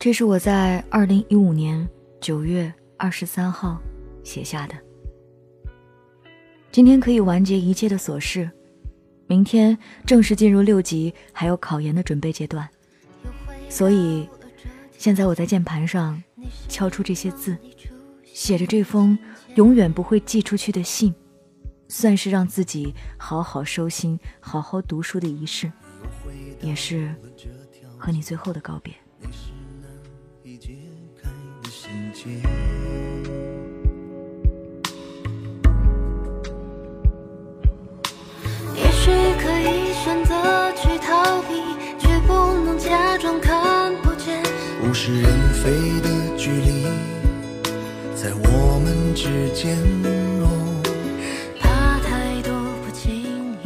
这是我在二零一五年九月二十三号写下的。今天可以完结一切的琐事，明天正式进入六级还有考研的准备阶段，所以现在我在键盘上敲出这些字，写着这封永远不会寄出去的信，算是让自己好好收心、好好读书的仪式，也是和你最后的告别。也许可以选择去逃避，却不能假装看不见。物是人非的距离，在我们之间。怕太多不经意。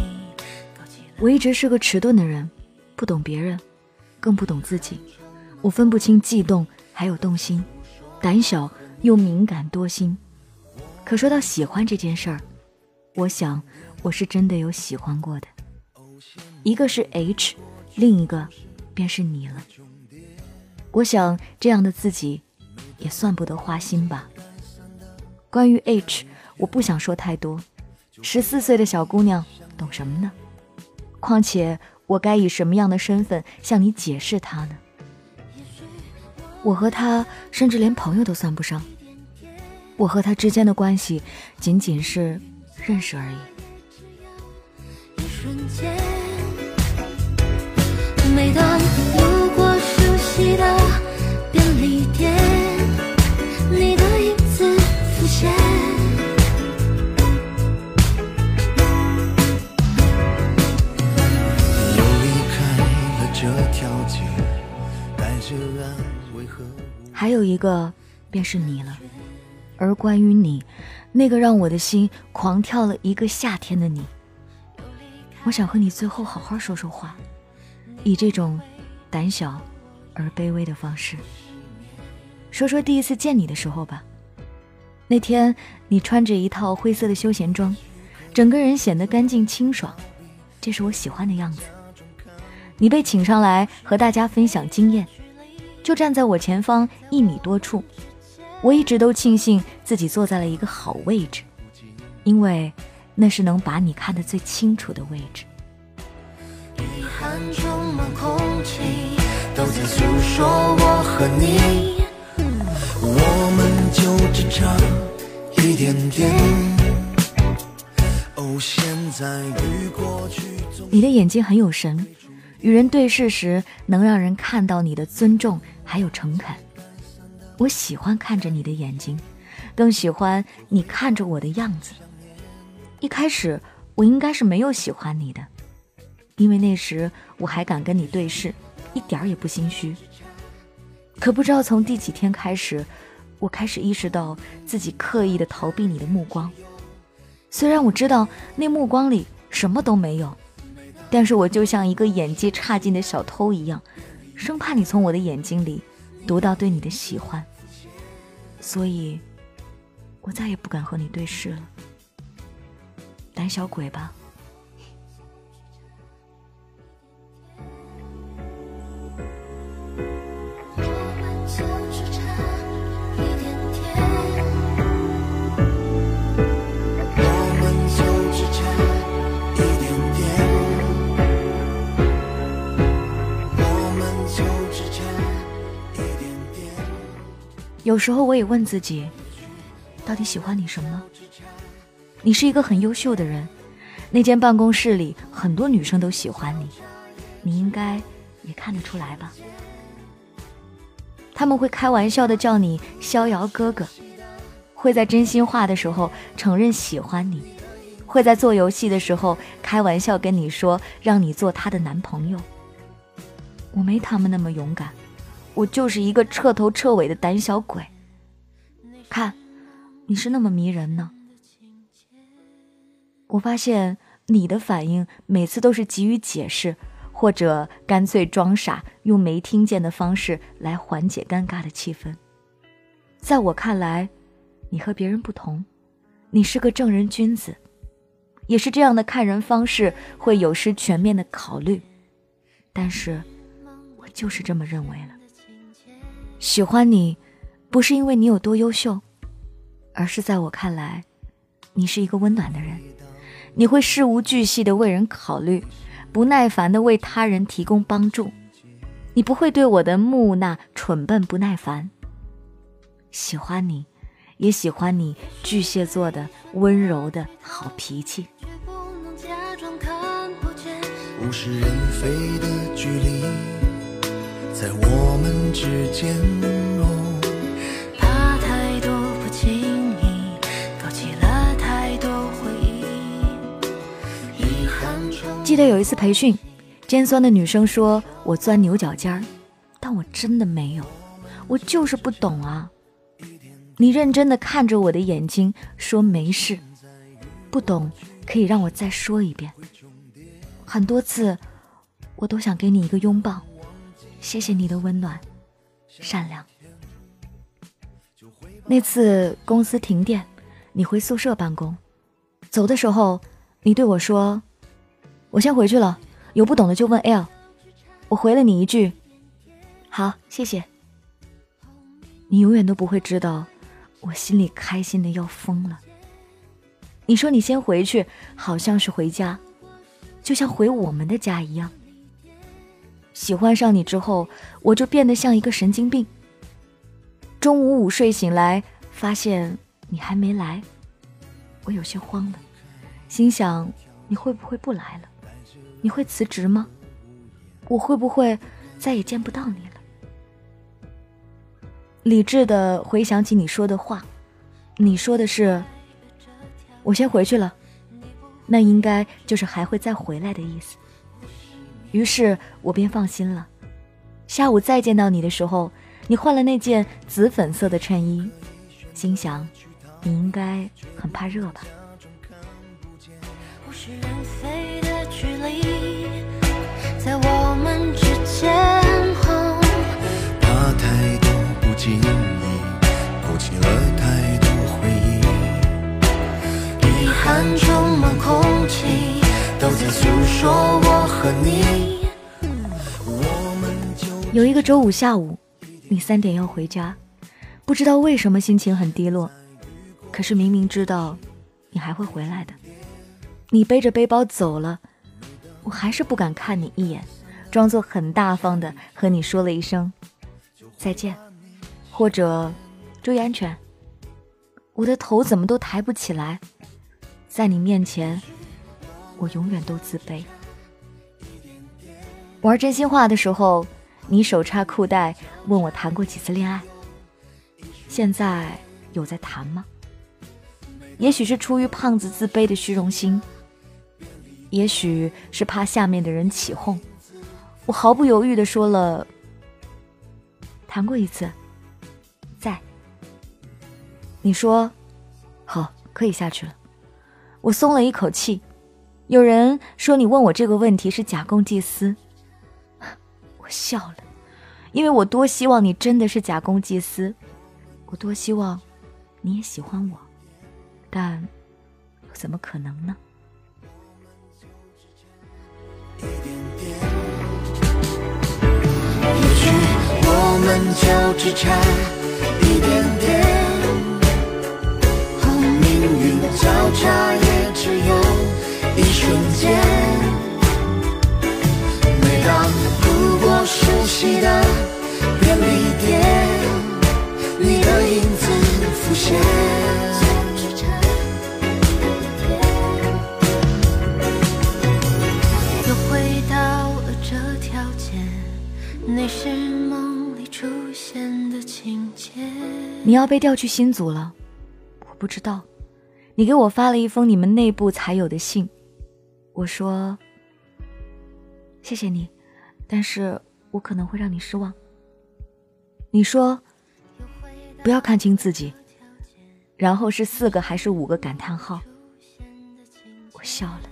我一直是个迟钝的人，不懂别人，更不懂自己。我分不清悸动还有动心。胆小又敏感多心，可说到喜欢这件事儿，我想我是真的有喜欢过的。一个是 H，另一个便是你了。我想这样的自己也算不得花心吧。关于 H，我不想说太多。十四岁的小姑娘懂什么呢？况且我该以什么样的身份向你解释他呢？我和他甚至连朋友都算不上，我和他之间的关系仅仅是认识而已。每当便是你了。而关于你，那个让我的心狂跳了一个夏天的你，我想和你最后好好说说话，以这种胆小而卑微的方式，说说第一次见你的时候吧。那天你穿着一套灰色的休闲装，整个人显得干净清爽，这是我喜欢的样子。你被请上来和大家分享经验。就站在我前方一米多处，我一直都庆幸自己坐在了一个好位置，因为那是能把你看得最清楚的位置。你的眼睛很有神，与人对视时能让人看到你的尊重。还有诚恳，我喜欢看着你的眼睛，更喜欢你看着我的样子。一开始我应该是没有喜欢你的，因为那时我还敢跟你对视，一点儿也不心虚。可不知道从第几天开始，我开始意识到自己刻意的逃避你的目光。虽然我知道那目光里什么都没有，但是我就像一个演技差劲的小偷一样。生怕你从我的眼睛里读到对你的喜欢，所以，我再也不敢和你对视了。胆小鬼吧。有时候我也问自己，到底喜欢你什么？你是一个很优秀的人，那间办公室里很多女生都喜欢你，你应该也看得出来吧？他们会开玩笑的叫你“逍遥哥哥”，会在真心话的时候承认喜欢你，会在做游戏的时候开玩笑跟你说让你做他的男朋友。我没他们那么勇敢。我就是一个彻头彻尾的胆小鬼。看，你是那么迷人呢。我发现你的反应每次都是急于解释，或者干脆装傻，用没听见的方式来缓解尴尬的气氛。在我看来，你和别人不同，你是个正人君子，也是这样的看人方式会有失全面的考虑。但是，我就是这么认为了。喜欢你，不是因为你有多优秀，而是在我看来，你是一个温暖的人。你会事无巨细的为人考虑，不耐烦的为他人提供帮助。你不会对我的木讷、蠢笨不耐烦。喜欢你，也喜欢你巨蟹座的温柔的好脾气。物是人非的距离，在我们之间。怕太多不经意，勾起了太多回忆。记得有一次培训，尖酸的女生说我钻牛角尖儿，但我真的没有，我就是不懂啊。你认真的看着我的眼睛，说没事，不懂可以让我再说一遍。很多次，我都想给你一个拥抱，谢谢你的温暖、善良。那次公司停电，你回宿舍办公，走的时候，你对我说：“我先回去了，有不懂的就问 L。”我回了你一句：“好，谢谢。”你永远都不会知道，我心里开心的要疯了。你说你先回去，好像是回家。就像回我们的家一样。喜欢上你之后，我就变得像一个神经病。中午午睡醒来，发现你还没来，我有些慌了，心想你会不会不来了？你会辞职吗？我会不会再也见不到你了？理智的回想起你说的话，你说的是：“我先回去了。”那应该就是还会再回来的意思。于是我便放心了。下午再见到你的时候，你换了那件紫粉色的衬衣，心想你应该很怕热吧。怕太多不经意，勾起了太多回忆。遗憾充满。空气都在诉说我和你。有一个周五下午，你三点要回家，不知道为什么心情很低落，可是明明知道你还会回来的，你背着背包走了，我还是不敢看你一眼，装作很大方的和你说了一声再见，或者注意安全。我的头怎么都抬不起来。在你面前，我永远都自卑。玩真心话的时候，你手插裤袋问我谈过几次恋爱。现在有在谈吗？也许是出于胖子自卑的虚荣心，也许是怕下面的人起哄，我毫不犹豫的说了，谈过一次，在。你说，好，可以下去了。我松了一口气。有人说你问我这个问题是假公济私，我笑了，因为我多希望你真的是假公济私，我多希望你也喜欢我，但怎么可能呢？也许我们就只差一点点，和命运交叉。悉的便利店，你的影子浮现。又回到了这条街，那是梦里出现的情节。你要被调去新组了，我不知道。你给我发了一封你们内部才有的信，我说：“谢谢你，但是我可能会让你失望。”你说：“不要看清自己。”然后是四个还是五个感叹号？我笑了，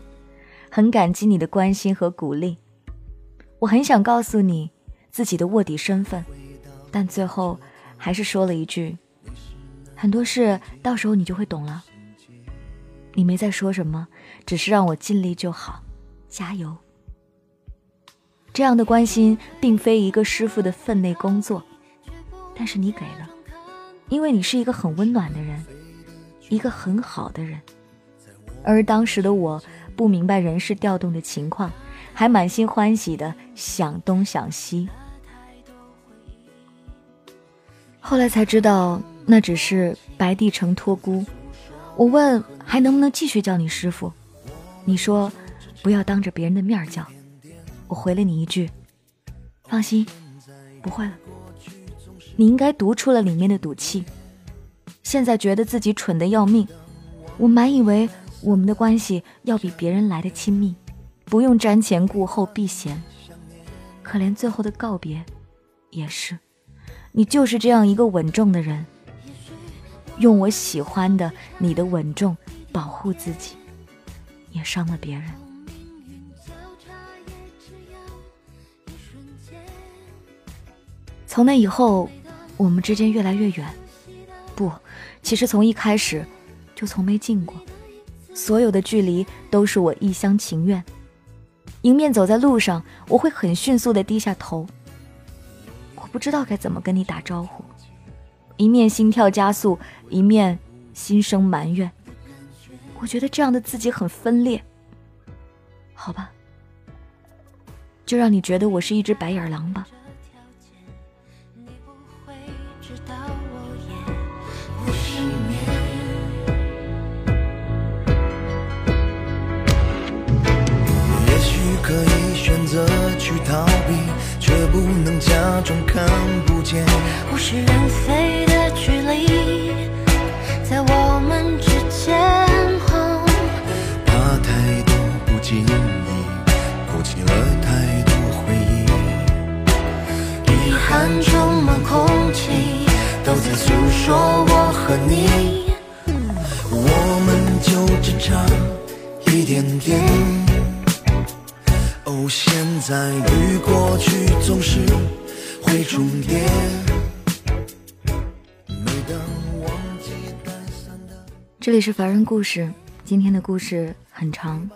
很感激你的关心和鼓励。我很想告诉你自己的卧底身份，但最后还是说了一句：“很多事到时候你就会懂了。”你没再说什么，只是让我尽力就好，加油。这样的关心并非一个师傅的分内工作，但是你给了，因为你是一个很温暖的人，一个很好的人。而当时的我不明白人事调动的情况，还满心欢喜的想东想西。后来才知道，那只是白帝城托孤。我问还能不能继续叫你师傅，你说不要当着别人的面叫。我回了你一句，放心，不会了。你应该读出了里面的赌气。现在觉得自己蠢的要命。我满以为我们的关系要比别人来的亲密，不用瞻前顾后避嫌。可连最后的告别，也是。你就是这样一个稳重的人，用我喜欢的你的稳重保护自己，也伤了别人。从那以后，我们之间越来越远。不，其实从一开始就从没近过。所有的距离都是我一厢情愿。迎面走在路上，我会很迅速的低下头。我不知道该怎么跟你打招呼，一面心跳加速，一面心生埋怨。我觉得这样的自己很分裂。好吧，就让你觉得我是一只白眼狼吧。择去逃避。却不能假装看不见，物是人非的距离，在我们之间。怕太多不经意，勾起了太多回忆。遗憾充满空气，都在诉说我和你。我们就只差一点点。现在与过去总是会重叠。这里是凡人故事，今天的故事很长。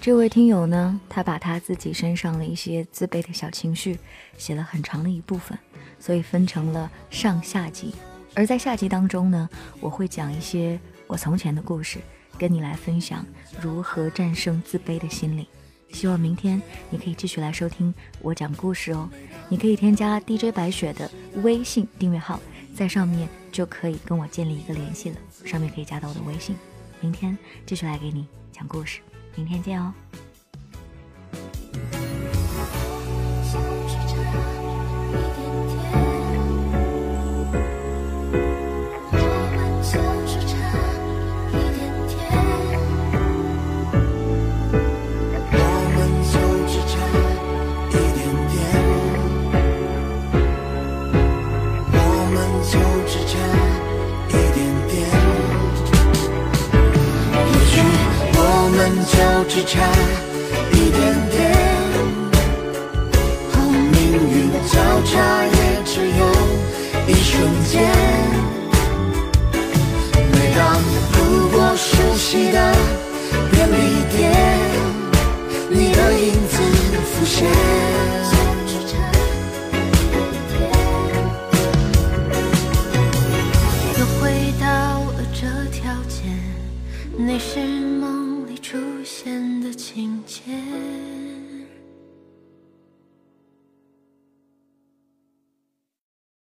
这位听友呢，他把他自己身上的一些自卑的小情绪写了很长的一部分，所以分成了上下集。而在下集当中呢，我会讲一些我从前的故事，跟你来分享如何战胜自卑的心理。希望明天你可以继续来收听我讲故事哦。你可以添加 DJ 白雪的微信订阅号，在上面就可以跟我建立一个联系了。上面可以加到我的微信。明天继续来给你讲故事，明天见哦。只差一点点，命运交叉也只有一瞬间。每当路过熟悉的便利店，你的影子浮现。